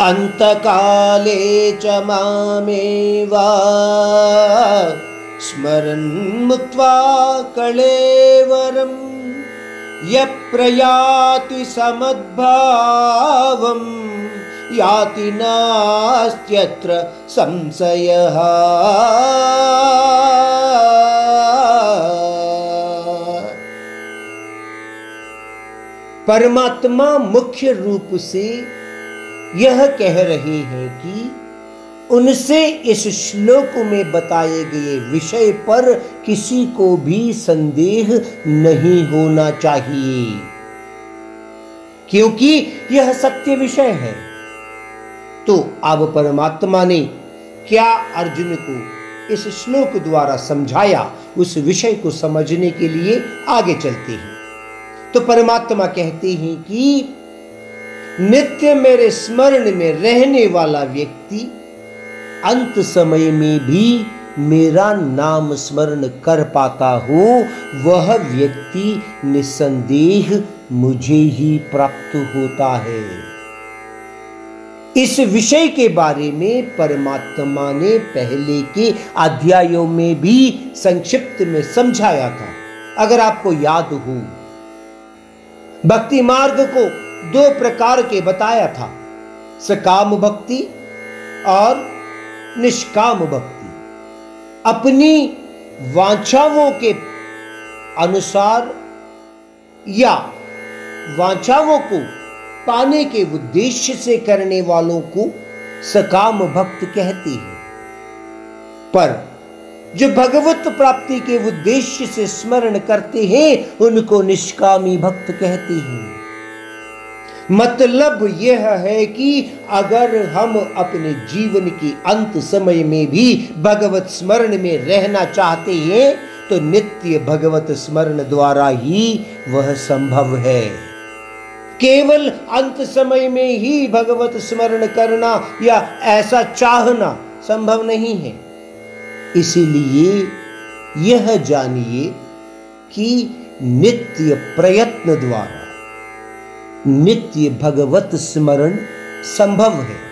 अन्तकाले च मामेवा। स्मरन् मुक्त्वा कलेवरं यः प्रयाति याति नास्त्यत्र संशयः। परमात्मा मुख्य रूप से यह कह रहे हैं कि उनसे इस श्लोक में बताए गए विषय पर किसी को भी संदेह नहीं होना चाहिए। क्योंकि यह सत्य विषय है। तो अब परमात्मा ने क्या अर्जुन को इस श्लोक द्वारा समझाया, उस विषय को समझने के लिए आगे चलते हैं। तो परमात्मा कहते हैं कि नित्य मेरे स्मरण में रहने वाला व्यक्ति अंत समय में भी मेरा नाम स्मरण कर पाता हो, वह व्यक्ति निसंदेह मुझे ही प्राप्त होता है। इस विषय के बारे में परमात्मा ने पहले के अध्यायों में भी संक्षिप्त में समझाया था। अगर आपको याद हो, भक्ति मार्ग को दो प्रकार के बताया था, सकाम भक्ति और निष्काम भक्ति। अपनी वांछाओं के अनुसार या वांछाओं को पाने के उद्देश्य से करने वालों को सकाम भक्त कहते हैं। पर जो भगवत प्राप्ति के उद्देश्य से स्मरण करते हैं, उनको निष्कामी भक्त कहते हैं। मतलब यह है कि अगर हम अपने जीवन के अंत समय में भी भगवत स्मरण में रहना चाहते हैं तो नित्य भगवत स्मरण द्वारा ही वह संभव है। केवल अंत समय में ही भगवत स्मरण करना या ऐसा चाहना संभव नहीं है। इसीलिए यह जानिए कि नित्य प्रयत्न द्वारा नित्य भगवत स्मरण संभव है।